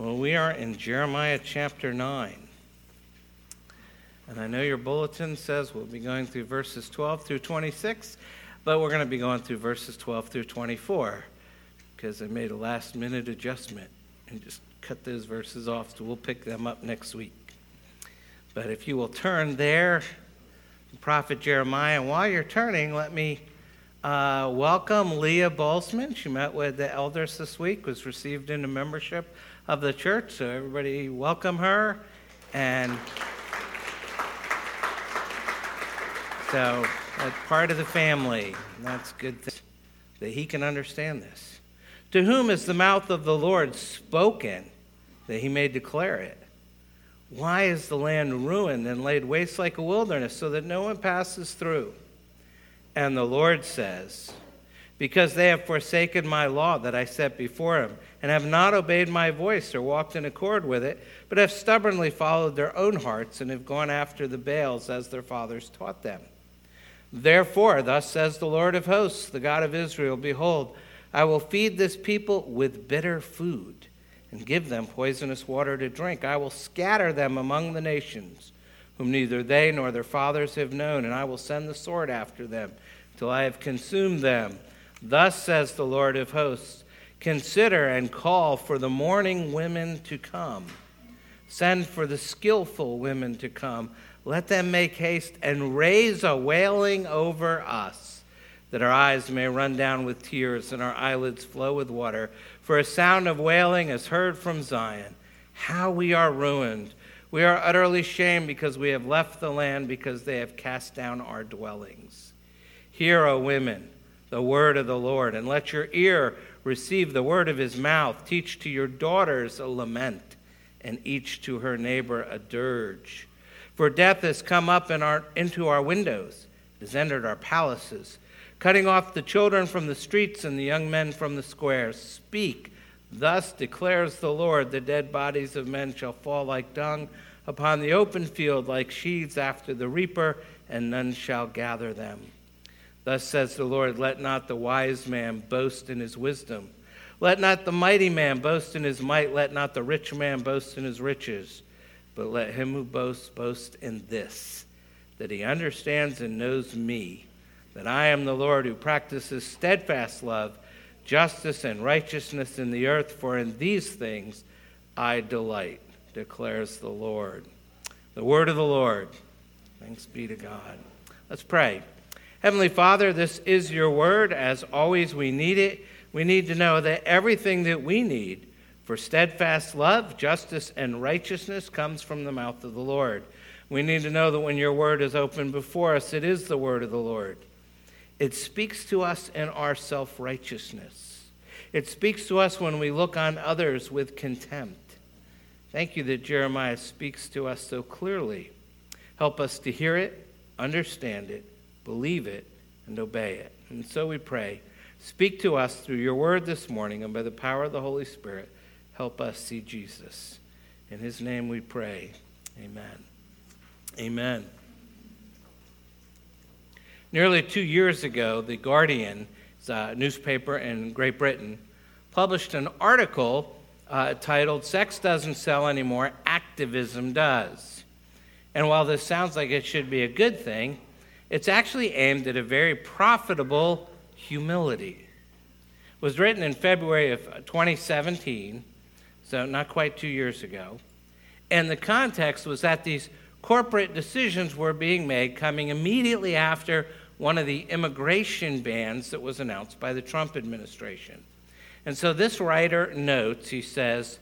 Well, we are in Jeremiah chapter 9. And I know your bulletin says we'll be going through verses 12 through 26, but we're going to be going through verses 12 through 24 because I made a last minute adjustment and just cut those verses off, so we'll pick them up next week. But if you will turn there, prophet Jeremiah, and while you're turning, let me uh, welcome Leah Bolzman. She met with the elders this week, was received into membership of the church. So, everybody, welcome her. And so, that's part of the family. That's good that he can understand this. To whom is the mouth of the Lord spoken that he may declare it? Why is the land ruined and laid waste like a wilderness so that no one passes through? And the Lord says, Because they have forsaken my law that I set before them and have not obeyed my voice or walked in accord with it, but have stubbornly followed their own hearts and have gone after the Baals as their fathers taught them. Therefore, thus says the Lord of hosts, the God of Israel Behold, I will feed this people with bitter food and give them poisonous water to drink. I will scatter them among the nations, whom neither they nor their fathers have known, and I will send the sword after them till I have consumed them. Thus says the Lord of hosts Consider and call for the mourning women to come. Send for the skillful women to come. Let them make haste and raise a wailing over us, that our eyes may run down with tears and our eyelids flow with water. For a sound of wailing is heard from Zion. How we are ruined! We are utterly shamed because we have left the land, because they have cast down our dwellings. Hear, O women, the word of the Lord, and let your ear receive the word of his mouth. Teach to your daughters a lament, and each to her neighbor a dirge. For death has come up in our, into our windows, has entered our palaces, cutting off the children from the streets and the young men from the squares. Speak, thus declares the Lord the dead bodies of men shall fall like dung upon the open field, like sheaves after the reaper, and none shall gather them. Thus says the Lord Let not the wise man boast in his wisdom. Let not the mighty man boast in his might. Let not the rich man boast in his riches. But let him who boasts boast in this that he understands and knows me, that I am the Lord who practices steadfast love, justice, and righteousness in the earth, for in these things I delight, declares the Lord. The word of the Lord. Thanks be to God. Let's pray. Heavenly Father, this is your word. As always, we need it. We need to know that everything that we need for steadfast love, justice, and righteousness comes from the mouth of the Lord. We need to know that when your word is open before us, it is the word of the Lord. It speaks to us in our self righteousness. It speaks to us when we look on others with contempt. Thank you that Jeremiah speaks to us so clearly. Help us to hear it, understand it, believe it, and obey it. And so we pray. Speak to us through your word this morning, and by the power of the Holy Spirit, help us see Jesus. In his name we pray. Amen. Amen. Nearly two years ago, The Guardian, a newspaper in Great Britain, published an article uh, titled Sex Doesn't Sell Anymore, Activism Does. And while this sounds like it should be a good thing, it's actually aimed at a very profitable humility. It was written in February of uh, 2017, so not quite two years ago. And the context was that these corporate decisions were being made coming immediately after one of the immigration bans that was announced by the Trump administration. And so this writer notes, he says,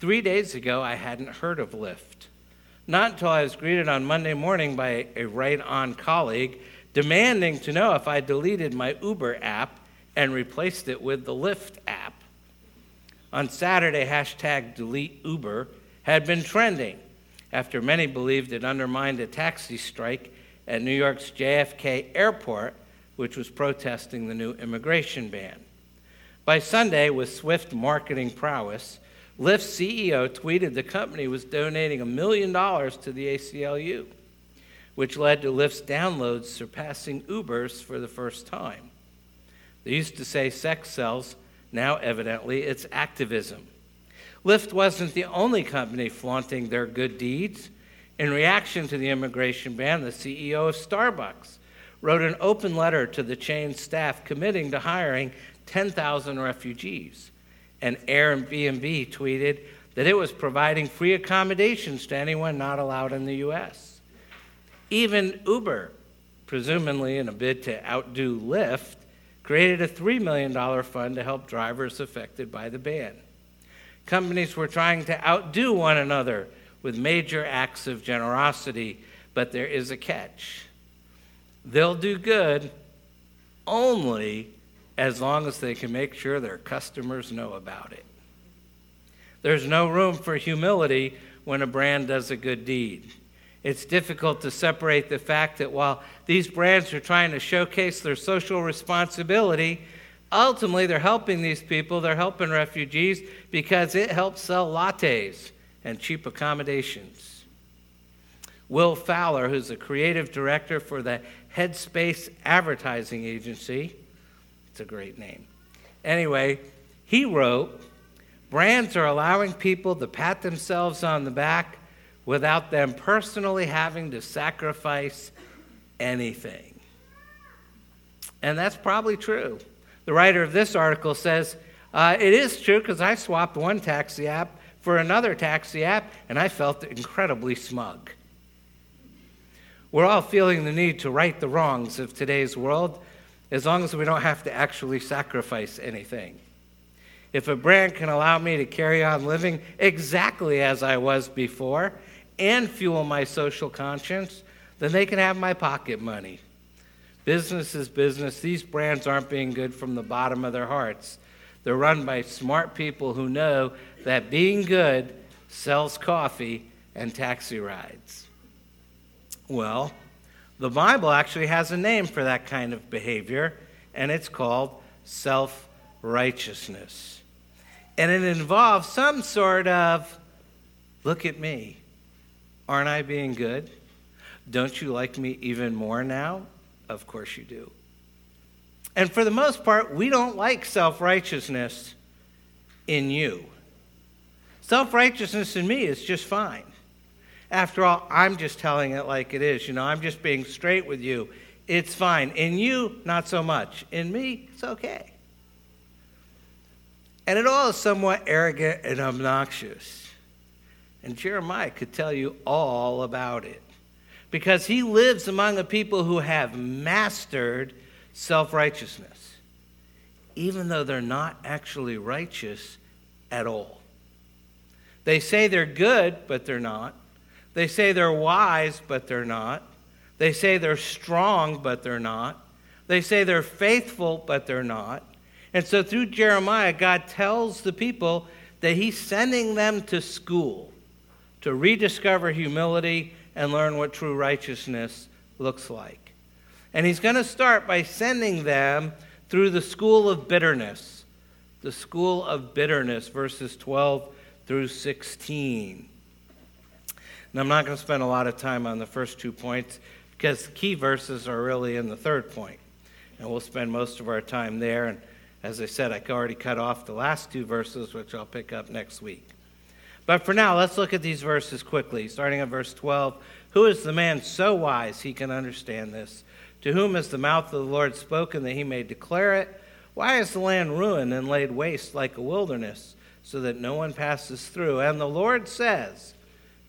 Three days ago, I hadn't heard of Lyft. Not until I was greeted on Monday morning by a right on colleague demanding to know if I deleted my Uber app and replaced it with the Lyft app. On Saturday, hashtag delete Uber had been trending after many believed it undermined a taxi strike at New York's JFK airport, which was protesting the new immigration ban. By Sunday, with swift marketing prowess, Lyft's CEO tweeted the company was donating a million dollars to the ACLU, which led to Lyft's downloads surpassing Uber's for the first time. They used to say sex sells, now evidently it's activism. Lyft wasn't the only company flaunting their good deeds. In reaction to the immigration ban, the CEO of Starbucks wrote an open letter to the chain's staff committing to hiring 10,000 refugees. And Airbnb tweeted that it was providing free accommodations to anyone not allowed in the U.S. Even Uber, presumably in a bid to outdo Lyft, created a $3 million fund to help drivers affected by the ban. Companies were trying to outdo one another with major acts of generosity, but there is a catch. They'll do good only as long as they can make sure their customers know about it. There's no room for humility when a brand does a good deed. It's difficult to separate the fact that while these brands are trying to showcase their social responsibility, ultimately they're helping these people, they're helping refugees because it helps sell lattes and cheap accommodations. Will Fowler, who's the creative director for the Headstream Advertising Agency, it's a great name. Anyway, he wrote Brands are allowing people to pat themselves on the back without them personally having to sacrifice anything. And that's probably true. The writer of this article says, uh, It is true because I swapped one taxi app for another taxi app and I felt incredibly smug. We're all feeling the need to right the wrongs of today's world as long as we don't have to actually sacrifice anything. If a brand can allow me to carry on living exactly as I was before and fuel my social conscience, then they can have my pocket money. Business is business. These brands aren't being good from the bottom of their hearts. They're run by smart people who know that being good sells coffee and taxi rides. Well, the Bible actually has a name for that kind of behavior, and it's called self righteousness. And it involves some sort of look at me. Aren't I being good? Don't you like me even more now? Of course you do. And for the most part, we don't like self righteousness in you. Self righteousness in me is just fine. After all, I'm just telling it like it is. You know, I'm just being straight with you. It's fine. In you, not so much. In me, it's okay. And it all is somewhat arrogant and obnoxious. And Jeremiah could tell you all about it because he lives among a people who have mastered self righteousness, even though they're not actually righteous at all. They say they're good, but they're not. They say they're wise, but they're not. They say they're strong, but they're not. They say they're faithful, but they're not. And so through Jeremiah, God tells the people that he's sending them to school to rediscover humility and learn what true righteousness looks like. And he's going to start by sending them through the school of bitterness. The school of bitterness, verses 12 through 16. And I'm not going to spend a lot of time on the first two points because the key verses are really in the third point. And we'll spend most of our time there. And as I said, I already cut off the last two verses, which I'll pick up next week. But for now, let's look at these verses quickly, starting at verse 12. Who is the man so wise he can understand this? To whom is the mouth of the Lord spoken that he may declare it? Why is the land ruined and laid waste like a wilderness, so that no one passes through? And the Lord says,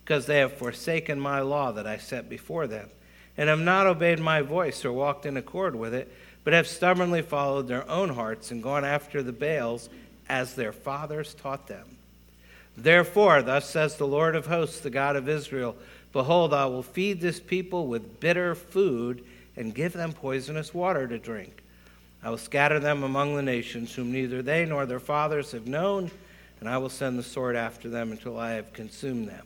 Because they have forsaken my law that I set before them, and have not obeyed my voice or walked in accord with it, but have stubbornly followed their own hearts and gone after the Baals as their fathers taught them. Therefore, thus says the Lord of hosts, the God of Israel Behold, I will feed this people with bitter food and give them poisonous water to drink. I will scatter them among the nations, whom neither they nor their fathers have known, and I will send the sword after them until I have consumed them.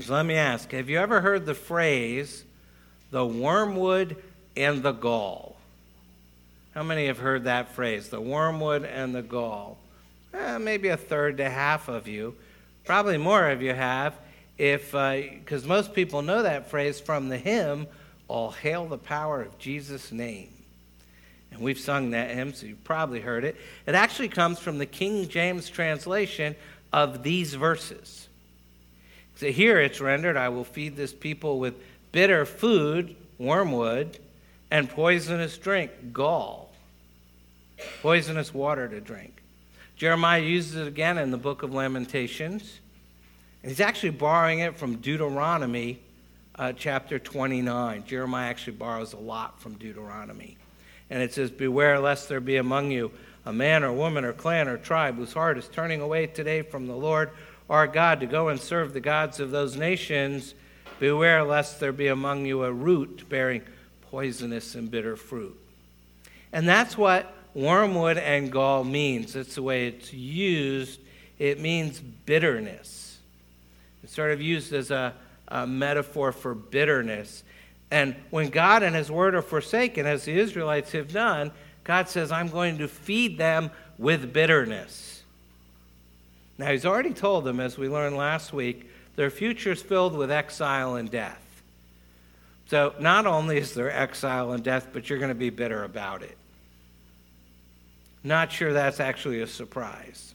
So let me ask have you ever heard the phrase, the wormwood and the gall. How many have heard that phrase, the wormwood and the gall? Eh, maybe a third to half of you. Probably more of you have, if because uh, most people know that phrase from the hymn, "All hail the power of Jesus' name." And we've sung that hymn, so you've probably heard it. It actually comes from the King James translation of these verses. So here it's rendered I will feed this people with bitter food, wormwood, and poisonous drink, gall. Poisonous water to drink. Jeremiah uses it again in the book of Lamentations. And he's actually borrowing it from Deuteronomy uh, chapter 29. Jeremiah actually borrows a lot from Deuteronomy. And it says, Beware lest there be among you a man or woman or clan or tribe whose heart is turning away today from the Lord our God to go and serve the gods of those nations. Beware lest there be among you a root bearing poisonous and bitter fruit. And that's what wormwood and gall means. It's the way it's used. It means bitterness. It's sort of used as a, a metaphor for bitterness. And when God and His Word are forsaken, as the Israelites have done, God says, I'm going to feed them with bitterness. Now, He's already told them, as we learned last week, their future is filled with exile and death. So, not only is there exile and death, but you're going to be bitter about it. Not sure that's actually a surprise.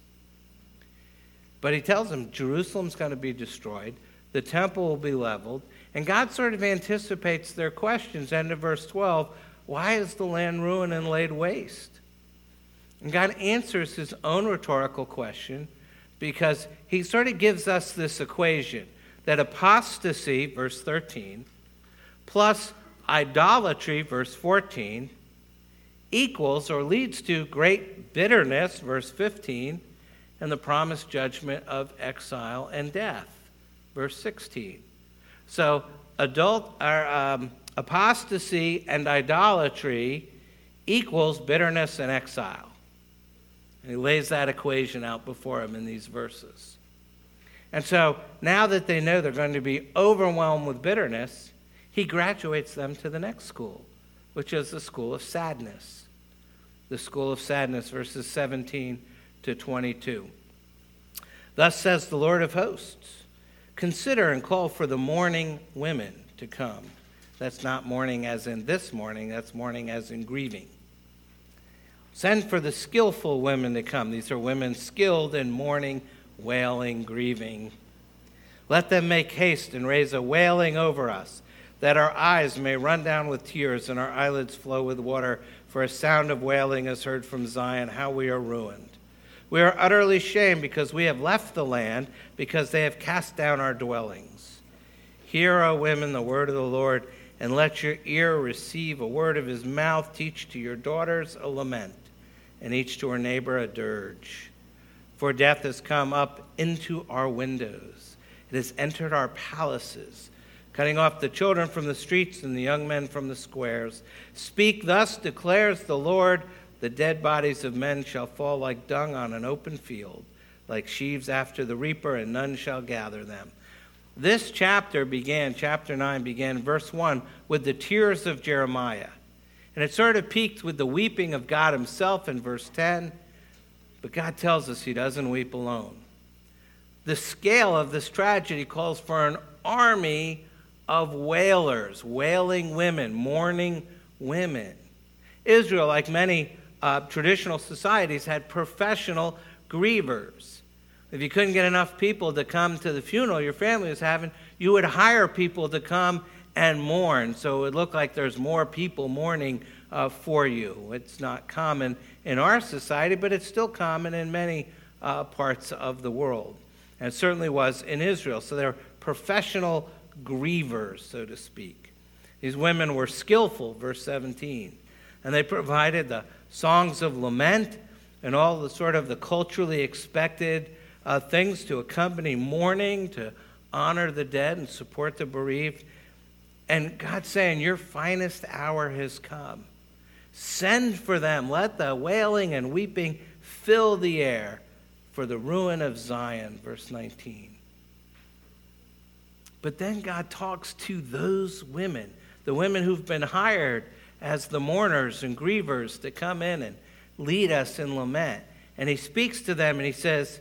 But he tells them Jerusalem's going to be destroyed, the temple will be leveled, and God sort of anticipates their questions. End of verse 12 Why is the land ruined and laid waste? And God answers his own rhetorical question because he sort of gives us this equation that apostasy, verse 13, plus idolatry, verse 14, equals or leads to great bitterness, verse 15, and the promised judgment of exile and death, verse 16. So, adult or, um, apostasy and idolatry equals bitterness and exile. And he lays that equation out before him in these verses. And so now that they know they're going to be overwhelmed with bitterness, he graduates them to the next school, which is the school of sadness. The school of sadness, verses 17 to 22. Thus says the Lord of hosts Consider and call for the mourning women to come. That's not mourning as in this mourning, that's mourning as in grieving. Send for the skillful women to come. These are women skilled in mourning, wailing, grieving. Let them make haste and raise a wailing over us, that our eyes may run down with tears and our eyelids flow with water, for a sound of wailing is heard from Zion, how we are ruined. We are utterly shamed because we have left the land, because they have cast down our dwellings. Hear, O women, the word of the Lord, and let your ear receive a word of his mouth. Teach to your daughters a lament, and each to her neighbor a dirge. For death has come up into our windows, it has entered our palaces, cutting off the children from the streets and the young men from the squares. Speak thus, declares the Lord. The dead bodies of men shall fall like dung on an open field, like sheaves after the reaper, and none shall gather them. This chapter began, chapter 9 began, verse 1, with the tears of Jeremiah. And it sort of peaked with the weeping of God Himself in verse 10. But God tells us He doesn't weep alone. The scale of this tragedy calls for an army of wailers, wailing women, mourning women. Israel, like many uh, traditional societies had professional grievers. If you couldn't get enough people to come to the funeral your family was having, you would hire people to come and mourn. So it looked like there's more people mourning uh, for you. It's not common in our society, but it's still common in many uh, parts of the world. And certainly was in Israel. So they're professional grievers, so to speak. These women were skillful, verse 17, and they provided the songs of lament, and all the sort of the culturally expected uh, things to accompany mourning, to honor the dead and support the bereaved. And God's saying, Your finest hour has come. Send for them. Let the wailing and weeping fill the air for the ruin of Zion. Verse 19. But then God talks to those women, the women who've been hired as the mourners and grievers to come in and lead us in lament. And he speaks to them and he says,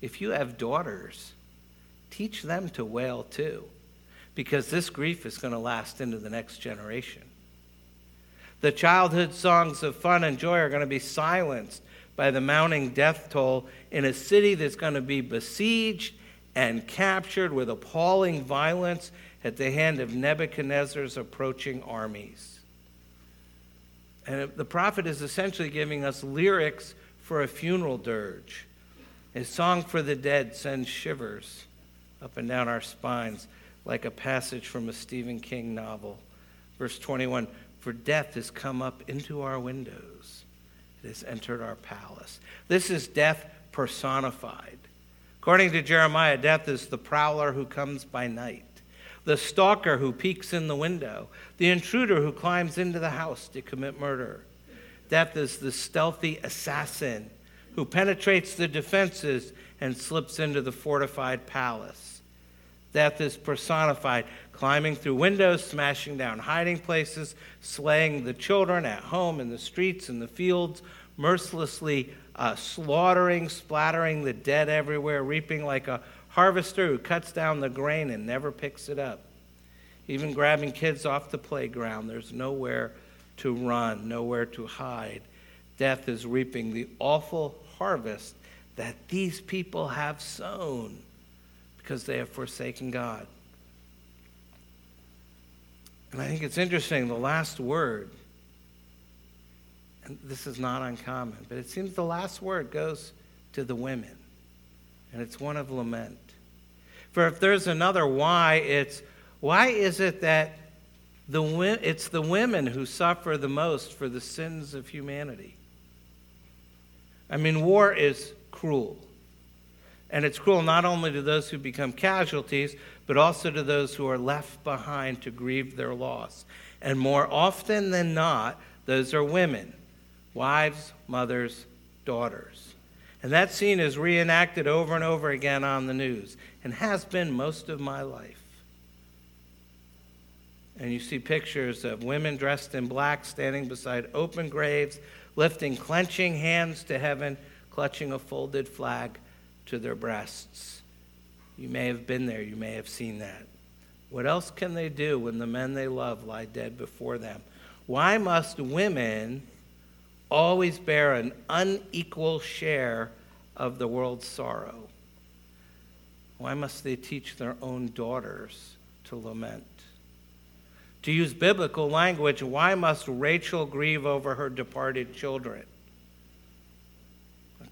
If you have daughters, teach them to wail too, because this grief is going to last into the next generation. The childhood songs of fun and joy are going to be silenced by the mounting death toll in a city that's going to be besieged and captured with appalling violence at the hand of Nebuchadnezzar's approaching armies. And the prophet is essentially giving us lyrics for a funeral dirge. His song for the dead sends shivers up and down our spines like a passage from a Stephen King novel. Verse 21 For death has come up into our windows, it has entered our palace. This is death personified. According to Jeremiah, death is the prowler who comes by night, the stalker who peeks in the window, the intruder who climbs into the house to commit murder. Death is the stealthy assassin who penetrates the defenses and slips into the fortified palace. Death is personified, climbing through windows, smashing down hiding places, slaying the children at home, in the streets, in the fields, mercilessly uh, slaughtering, splattering the dead everywhere, reaping like a harvester who cuts down the grain and never picks it up. Even grabbing kids off the playground, there's nowhere to run, nowhere to hide. Death is reaping the awful harvest that these people have sown because they have forsaken God. And I think it's interesting, the last word, and this is not uncommon, but it seems the last word goes to the women, and it's one of lament. For if there's another why, it's why is it that the, it's the women who suffer the most for the sins of humanity? I mean, war is cruel. And it's cruel not only to those who become casualties, but also to those who are left behind to grieve their loss. And more often than not, those are women wives, mothers, daughters. And that scene is reenacted over and over again on the news and has been most of my life. And you see pictures of women dressed in black standing beside open graves, lifting clenching hands to heaven, clutching a folded flag to their breasts. You may have been there, you may have seen that. What else can they do when the men they love lie dead before them? Why must women always bear an unequal share of the world's sorrow? Why must they teach their own daughters to lament? To use biblical language, why must Rachel grieve over her departed children?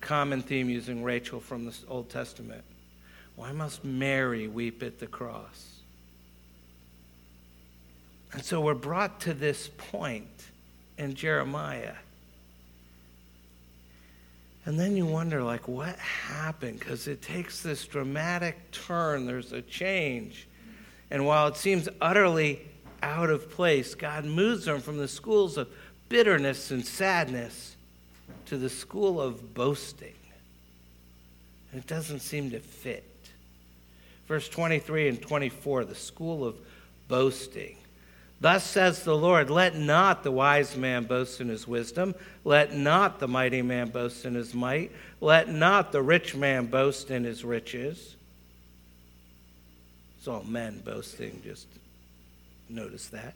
Common theme using Rachel from the Old Testament. Why must Mary weep at the cross? And so we're brought to this point in Jeremiah. And then you wonder, like, what happened? Because it takes this dramatic turn, there's a change. And while it seems utterly out of place. God moves them from the schools of bitterness and sadness to the school of boasting. And it doesn't seem to fit. Verse 23 and 24, the school of boasting. Thus says the Lord, let not the wise man boast in his wisdom, let not the mighty man boast in his might, let not the rich man boast in his riches. It's all men boasting, just Notice that.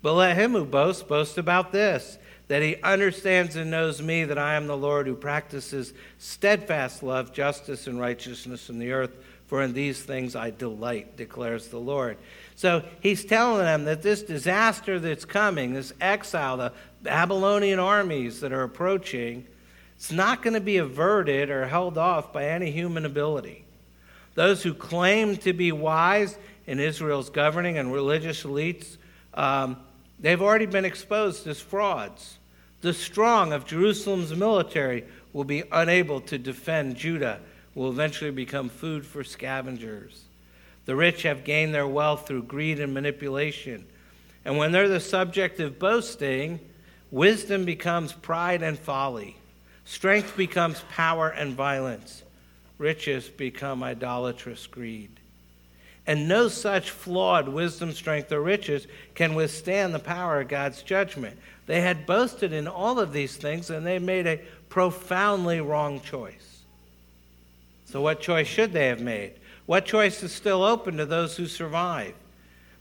But let him who boasts boast about this that he understands and knows me, that I am the Lord who practices steadfast love, justice, and righteousness in the earth. For in these things I delight, declares the Lord. So he's telling them that this disaster that's coming, this exile, the Babylonian armies that are approaching, it's not going to be averted or held off by any human ability. Those who claim to be wise in Israel's governing and religious elites, um, they've already been exposed as frauds. The strong of Jerusalem's military will be unable to defend Judah, will eventually become food for scavengers. The rich have gained their wealth through greed and manipulation. And when they're the subject of boasting, wisdom becomes pride and folly. Strength becomes power and violence. Riches become idolatrous greed. And no such flawed wisdom, strength, or riches can withstand the power of God's judgment. They had boasted in all of these things and they made a profoundly wrong choice. So, what choice should they have made? What choice is still open to those who survive?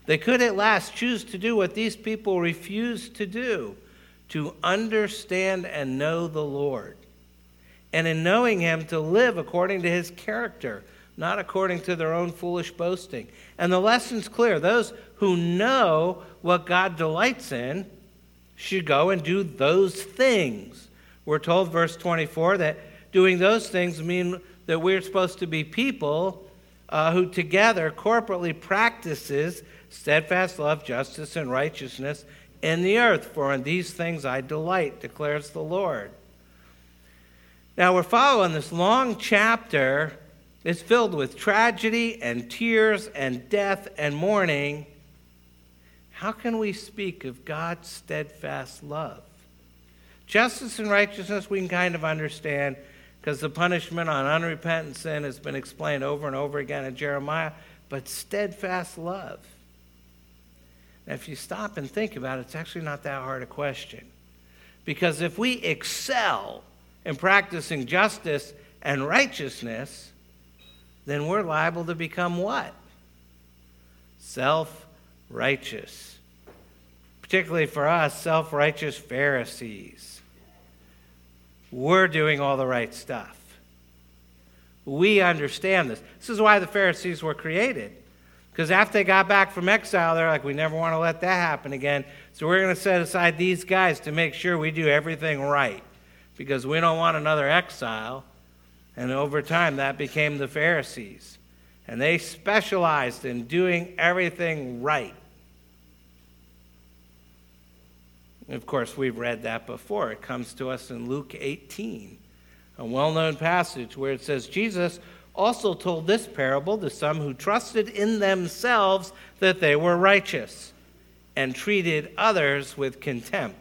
They could at last choose to do what these people refused to do to understand and know the Lord. And in knowing Him, to live according to His character, not according to their own foolish boasting. And the lesson's clear those who know what God delights in should go and do those things. We're told, verse 24, that doing those things mean that we're supposed to be people uh, who together corporately practices steadfast love, justice, and righteousness in the earth. For in these things I delight, declares the Lord. Now we're following this long chapter. It's filled with tragedy and tears and death and mourning. How can we speak of God's steadfast love? Justice and righteousness we can kind of understand because the punishment on unrepentant sin has been explained over and over again in Jeremiah, but steadfast love. Now, if you stop and think about it, it's actually not that hard a question. Because if we excel in practicing justice and righteousness, then we're liable to become what? Self righteous. Particularly for us, self righteous Pharisees. We're doing all the right stuff. We understand this. This is why the Pharisees were created. Because after they got back from exile, they're like, we never want to let that happen again. So we're going to set aside these guys to make sure we do everything right. Because we don't want another exile. And over time, that became the Pharisees. And they specialized in doing everything right. Of course, we've read that before. It comes to us in Luke 18, a well known passage where it says, Jesus also told this parable to some who trusted in themselves that they were righteous and treated others with contempt.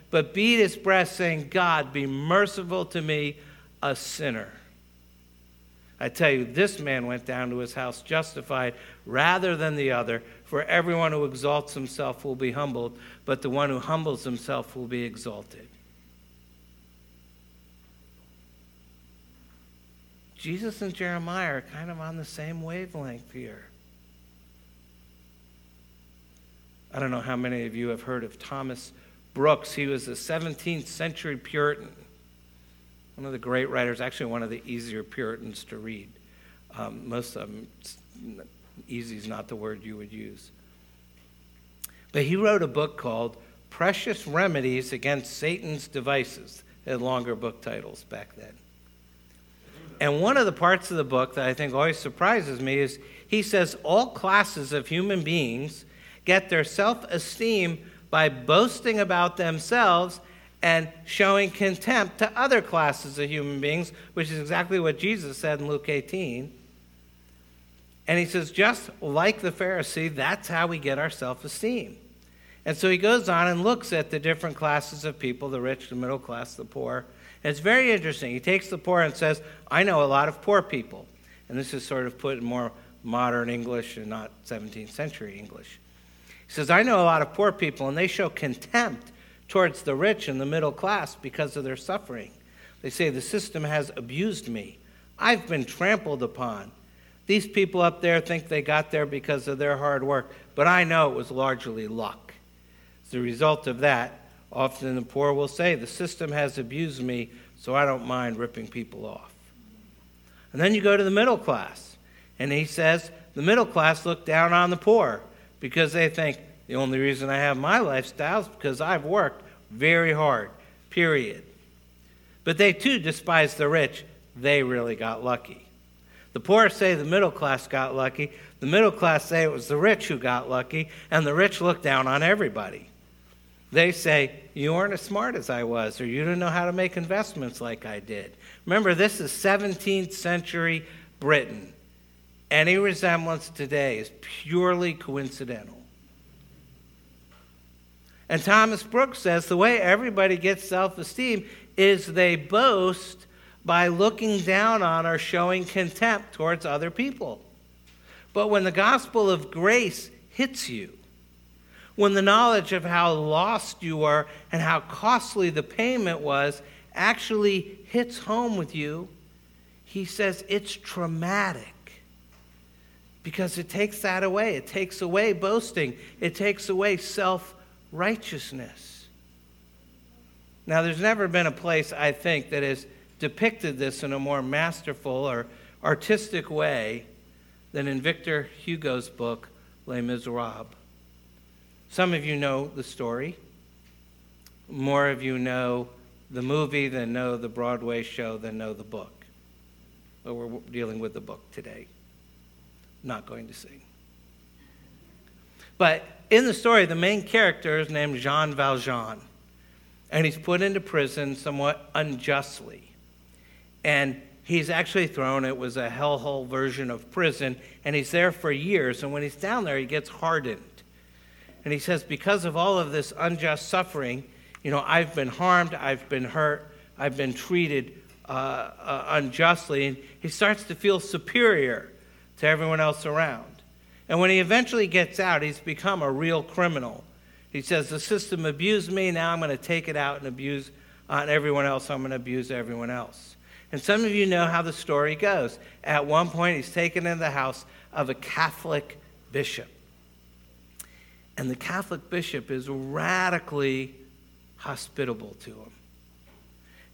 but beat his breast, saying, God, be merciful to me, a sinner. I tell you, this man went down to his house justified rather than the other. For everyone who exalts himself will be humbled, but the one who humbles himself will be exalted. Jesus and Jeremiah are kind of on the same wavelength here. I don't know how many of you have heard of Thomas Brooks. He was a 17th century Puritan, one of the great writers, actually, one of the easier Puritans to read. Um, most of them, easy is not the word you would use. But he wrote a book called Precious Remedies Against Satan's Devices. They had longer book titles back then. And one of the parts of the book that I think always surprises me is he says all classes of human beings get their self esteem by boasting about themselves and showing contempt to other classes of human beings, which is exactly what Jesus said in Luke 18. And he says, just like the Pharisee, that's how we get our self esteem. And so he goes on and looks at the different classes of people the rich, the middle class, the poor it's very interesting. He takes the poor and says, I know a lot of poor people. And this is sort of put in more modern English and not 17th century English. He says, I know a lot of poor people, and they show contempt towards the rich and the middle class because of their suffering. They say, The system has abused me. I've been trampled upon. These people up there think they got there because of their hard work, but I know it was largely luck. As a result of that, Often the poor will say, The system has abused me, so I don't mind ripping people off. And then you go to the middle class, and he says, The middle class look down on the poor because they think the only reason I have my lifestyle is because I've worked very hard, period. But they too despise the rich. They really got lucky. The poor say the middle class got lucky. The middle class say it was the rich who got lucky, and the rich look down on everybody. They say, You weren't as smart as I was, or you didn't know how to make investments like I did. Remember, this is 17th century Britain. Any resemblance today is purely coincidental. And Thomas Brooks says the way everybody gets self esteem is they boast by looking down on or showing contempt towards other people. But when the gospel of grace hits you, when the knowledge of how lost you were and how costly the payment was actually hits home with you, he says it's traumatic because it takes that away. It takes away boasting, it takes away self righteousness. Now, there's never been a place, I think, that has depicted this in a more masterful or artistic way than in Victor Hugo's book, Les Miserables. Some of you know the story. More of you know the movie than know the Broadway show than know the book. But we're dealing with the book today. Not going to sing. But in the story, the main character is named Jean Valjean. And he's put into prison somewhat unjustly. And he's actually thrown, it was a hellhole version of prison, and he's there for years. And when he's down there, he gets hardened. And he says, Because of all of this unjust suffering, you know, I've been harmed, I've been hurt, I've been treated uh, uh, unjustly. And he starts to feel superior to everyone else around. And when he eventually gets out, he's become a real criminal. He says, The system abused me, now I'm going to take it out and abuse uh, on everyone else, I'm going to abuse everyone else. And some of you know how the story goes. At one point, he's taken into the house of a Catholic bishop. And the Catholic bishop is radically hospitable to him.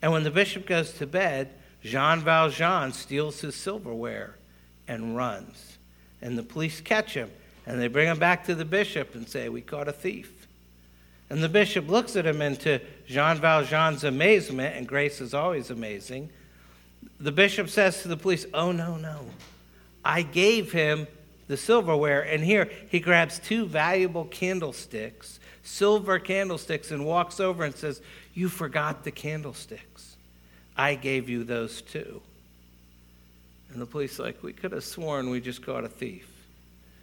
And when the bishop goes to bed, Jean Valjean steals his silverware and runs. And the police catch him and they bring him back to the bishop and say, We caught a thief. And the bishop looks at him, and to Jean Valjean's amazement, and grace is always amazing, the bishop says to the police, Oh, no, no. I gave him the silverware. And here he grabs two valuable candlesticks, silver candlesticks, and walks over and says, You forgot the candlesticks. I gave you those too. And the police like, We could have sworn we just caught a thief.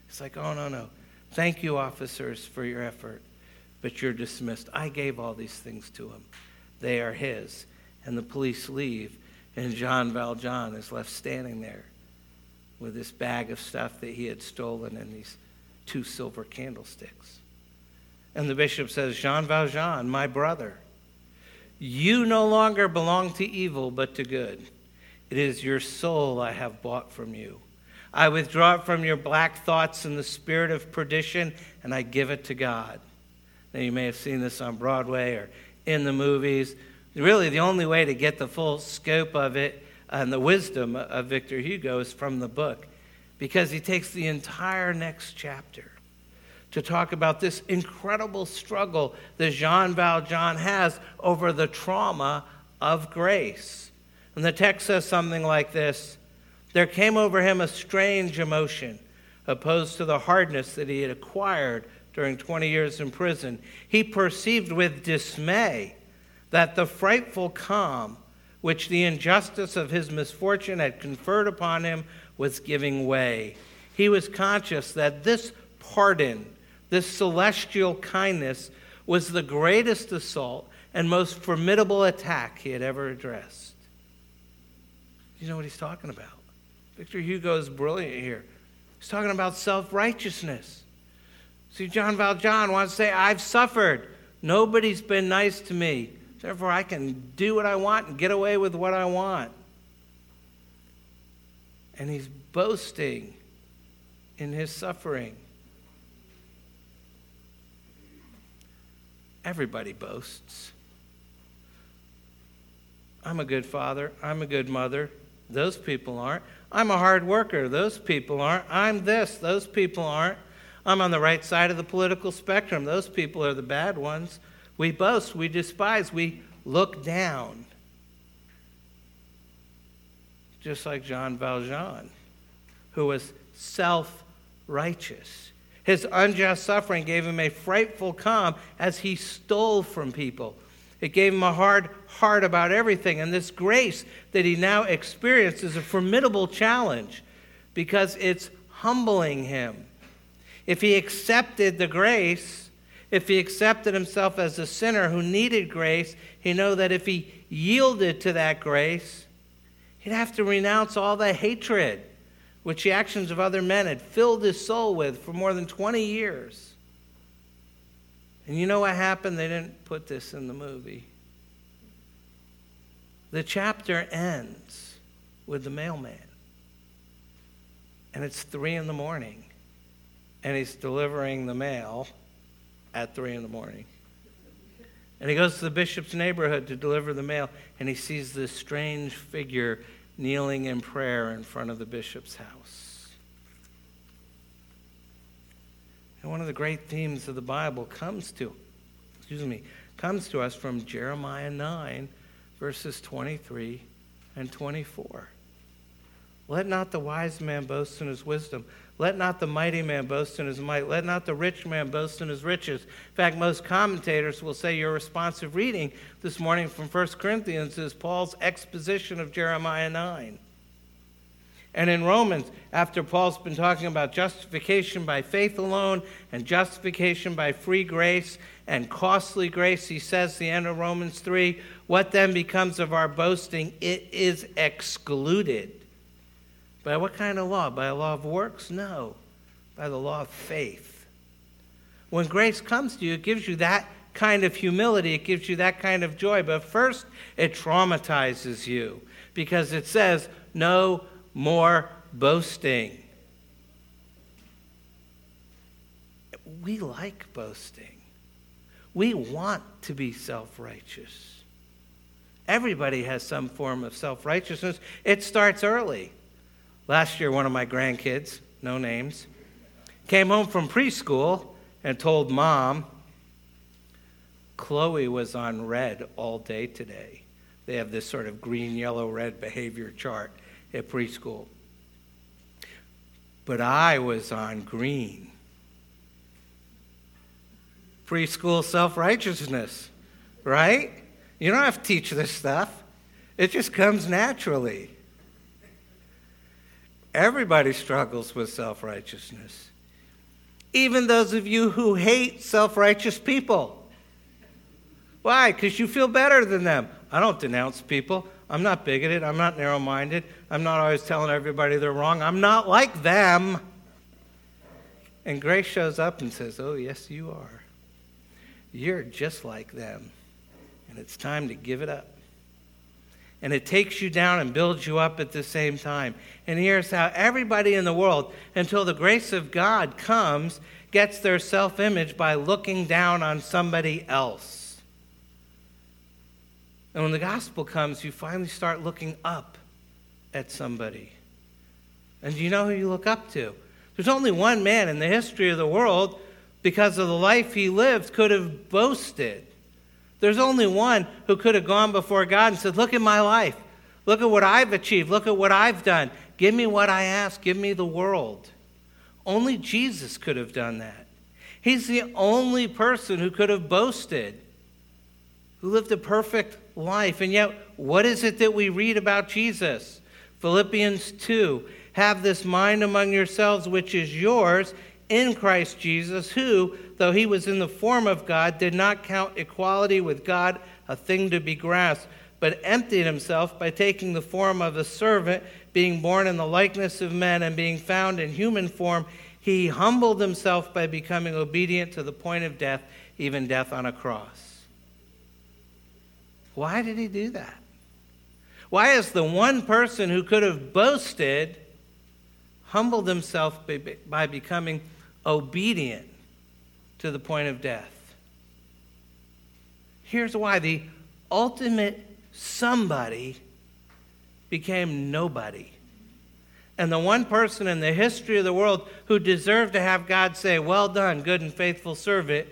It's like, Oh, no, no. Thank you, officers, for your effort, but you're dismissed. I gave all these things to him. They are his. And the police leave and Jean Valjean is left standing there with this bag of stuff that he had stolen and these two silver candlesticks. And the bishop says, Jean Valjean, my brother, you no longer belong to evil, but to good. It is your soul I have bought from you. I withdraw it from your black thoughts and the spirit of perdition, and I give it to God. Now, you may have seen this on Broadway or in the movies Really, the only way to get the full scope of it and the wisdom of Victor Hugo is from the book, because he takes the entire next chapter to talk about this incredible struggle that Jean Valjean has over the trauma of grace. And the text says something like this There came over him a strange emotion, opposed to the hardness that he had acquired during 20 years in prison. He perceived with dismay that the frightful calm which the injustice of his misfortune had conferred upon him was giving way. He was conscious that this pardon, this celestial kindness, was the greatest assault and most formidable attack he had ever addressed. You know what he's talking about? Victor Hugo is brilliant here. He's talking about self righteousness. See, Jean Valjean wants to say, I've suffered. Nobody's been nice to me. Therefore, I can do what I want and get away with what I want. And he's boasting in his suffering. Everybody boasts. I'm a good father. I'm a good mother. Those people aren't. I'm a hard worker. Those people aren't. I'm this. Those people aren't. I'm on the right side of the political spectrum. Those people are the bad ones. We boast, we despise, we look down. Just like Jean Valjean, who was self righteous. His unjust suffering gave him a frightful calm as he stole from people. It gave him a hard heart about everything. And this grace that he now experienced is a formidable challenge because it's humbling him. If he accepted the grace, If he accepted himself as a sinner who needed grace, he know that if he yielded to that grace, he'd have to renounce all the hatred which the actions of other men had filled his soul with for more than 20 years. And you know what happened? They didn't put this in the movie. The chapter ends with the mailman. And it's three in the morning. And he's delivering the mail at three in the morning. And he goes to the bishop's neighborhood to deliver the mail, and he sees this strange figure kneeling in prayer in front of the bishop's house. And one of the great themes of the Bible comes to, excuse me, comes to us from Jeremiah 9, verses 23 and 24. Let not the wise man boast in his wisdom. Let not the mighty man boast in his might. Let not the rich man boast in his riches. In fact, most commentators will say your responsive reading this morning from 1 Corinthians is Paul's exposition of Jeremiah 9. And in Romans, after Paul's been talking about justification by faith alone and justification by free grace and costly grace, he says, the end of Romans 3, what then becomes of our boasting? It is excluded. By what kind of law? By a law of works? No, by the law of faith. When grace comes to you, it gives you that kind of humility, it gives you that kind of joy. But first, it traumatizes you because it says, no more boasting. We like boasting. We want to be self righteous. Everybody has some form of self righteousness. It starts early. Last year, one of my grandkids, no names, came home from preschool and told mom, Chloe was on red all day today. They have this sort of green, yellow, red behavior chart at preschool. But I was on green. Preschool self righteousness, right? You don't have to teach this stuff, it just comes naturally. Everybody struggles with self righteousness. Even those of you who hate self righteous people. Why? Because you feel better than them. I don't denounce people. I'm not bigoted. I'm not narrow minded. I'm not always telling everybody they're wrong. I'm not like them. And grace shows up and says, Oh, yes, you are. You're just like them. And it's time to give it up and it takes you down and builds you up at the same time. And here's how everybody in the world, until the grace of God comes, gets their self image by looking down on somebody else. And when the gospel comes, you finally start looking up at somebody. And you know who you look up to? There's only one man in the history of the world, because of the life he lived, could have boasted there's only one who could have gone before God and said, Look at my life. Look at what I've achieved. Look at what I've done. Give me what I ask. Give me the world. Only Jesus could have done that. He's the only person who could have boasted, who lived a perfect life. And yet, what is it that we read about Jesus? Philippians 2 Have this mind among yourselves, which is yours in Christ Jesus, who, though he was in the form of God, did not count equality with God a thing to be grasped, but emptied himself by taking the form of a servant, being born in the likeness of men, and being found in human form. He humbled himself by becoming obedient to the point of death, even death on a cross. Why did he do that? Why is the one person who could have boasted humbled himself by becoming obedient to the point of death. Here's why the ultimate somebody became nobody. And the one person in the history of the world who deserved to have God say, Well done, good and faithful servant,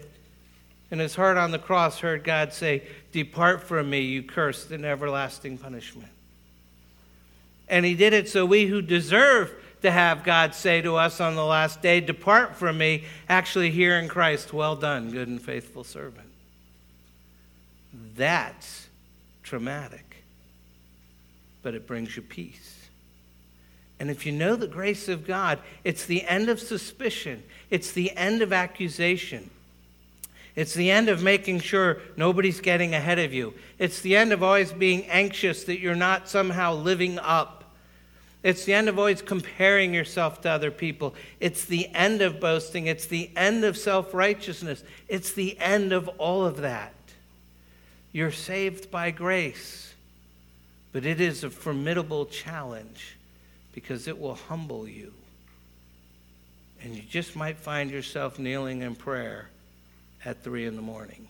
in his heart on the cross heard God say, Depart from me, you cursed, in everlasting punishment. And he did it so we who deserve to have God say to us on the last day, Depart from me, actually hear in Christ, Well done, good and faithful servant. That's traumatic, but it brings you peace. And if you know the grace of God, it's the end of suspicion, it's the end of accusation. It's the end of making sure nobody's getting ahead of you. It's the end of always being anxious that you're not somehow living up. It's the end of always comparing yourself to other people. It's the end of boasting. It's the end of self righteousness. It's the end of all of that. You're saved by grace, but it is a formidable challenge because it will humble you. And you just might find yourself kneeling in prayer at 3 in the morning.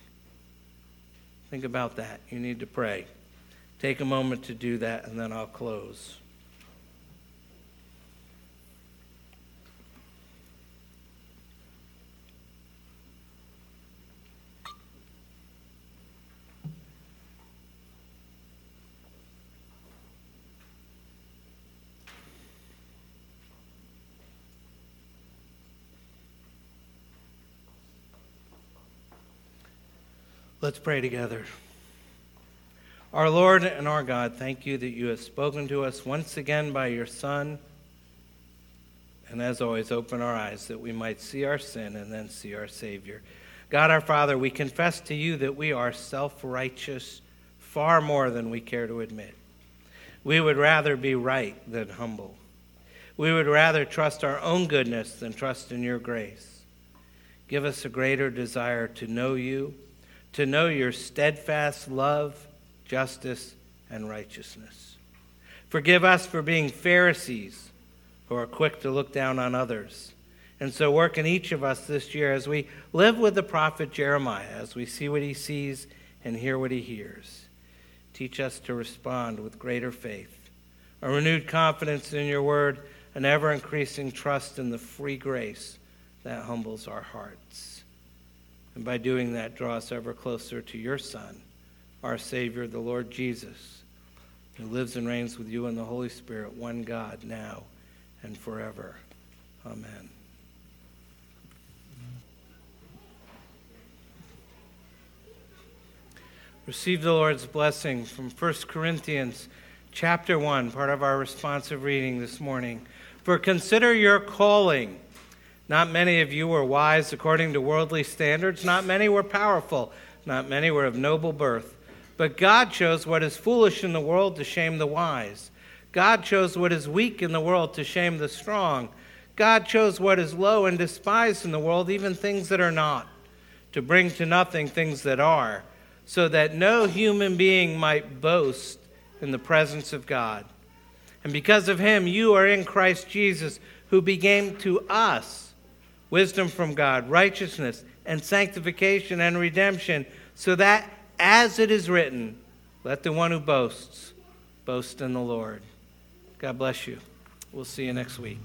Think about that. You need to pray. Take a moment to do that, and then I'll close. Let's pray together. Our Lord and our God, thank you that you have spoken to us once again by your Son. And as always, open our eyes that we might see our sin and then see our Savior. God our Father, we confess to you that we are self righteous far more than we care to admit. We would rather be right than humble. We would rather trust our own goodness than trust in your grace. Give us a greater desire to know you to know your steadfast love, justice, and righteousness. Forgive us for being Pharisees who are quick to look down on others. And so, work in each of us this year as we live with the prophet Jeremiah, as we see what he sees and hear what he hears. Teach us to respond with greater faith, a renewed confidence in your word, an ever increasing trust in the free grace that humbles our hearts. And by doing that, draw us ever closer to your Son, our Savior, the Lord Jesus, who lives and reigns with you in the Holy Spirit, one God, now and forever. Amen. Receive the Lord's blessing from 1 Corinthians chapter 1, part of our responsive reading this morning. For consider your calling. Not many of you were wise according to worldly standards. Not many were powerful. Not many were of noble birth. But God chose what is foolish in the world to shame the wise. God chose what is weak in the world to shame the strong. God chose what is low and despised in the world, even things that are not, to bring to nothing things that are, so that no human being might boast in the presence of God. And because of him, you are in Christ Jesus, who became to us wisdom from God, righteousness, and sanctification and redemption, so that, as it is written, let the one who boasts boast in the Lord. God bless you. We'll see you next week.